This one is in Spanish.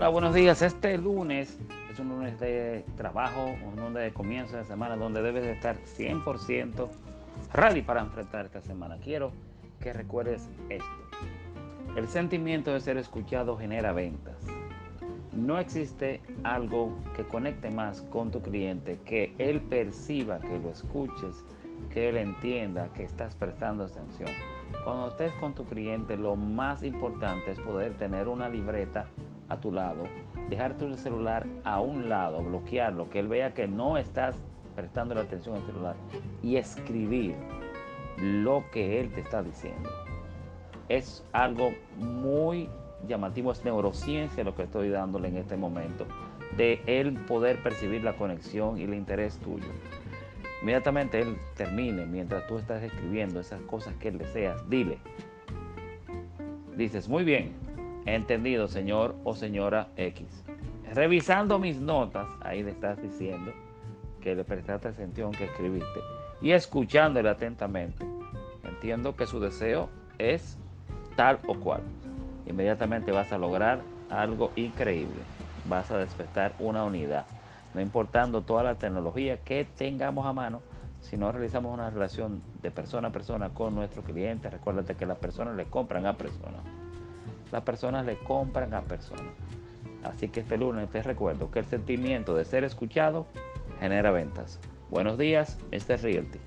Hola, buenos días. Este lunes es un lunes de trabajo, un lunes de comienzo de semana donde debes de estar 100% ready para enfrentar esta semana. Quiero que recuerdes esto. El sentimiento de ser escuchado genera ventas. No existe algo que conecte más con tu cliente que él perciba que lo escuches, que él entienda que estás prestando atención. Cuando estés con tu cliente, lo más importante es poder tener una libreta a tu lado, dejar tu celular a un lado, bloquearlo, que él vea que no estás prestando la atención al celular y escribir lo que él te está diciendo. Es algo muy llamativo, es neurociencia lo que estoy dándole en este momento, de él poder percibir la conexión y el interés tuyo. Inmediatamente él termine, mientras tú estás escribiendo esas cosas que él deseas, dile. Dices, muy bien, entendido, señor o señora X. Revisando mis notas, ahí le estás diciendo que le prestaste atención que escribiste y escuchándole atentamente. Entiendo que su deseo es tal o cual. Inmediatamente vas a lograr algo increíble. Vas a despertar una unidad no importando toda la tecnología que tengamos a mano, si no realizamos una relación de persona a persona con nuestro cliente, recuérdate que las personas le compran a personas. Las personas le compran a personas. Así que este lunes te recuerdo que el sentimiento de ser escuchado genera ventas. Buenos días, este es Realty.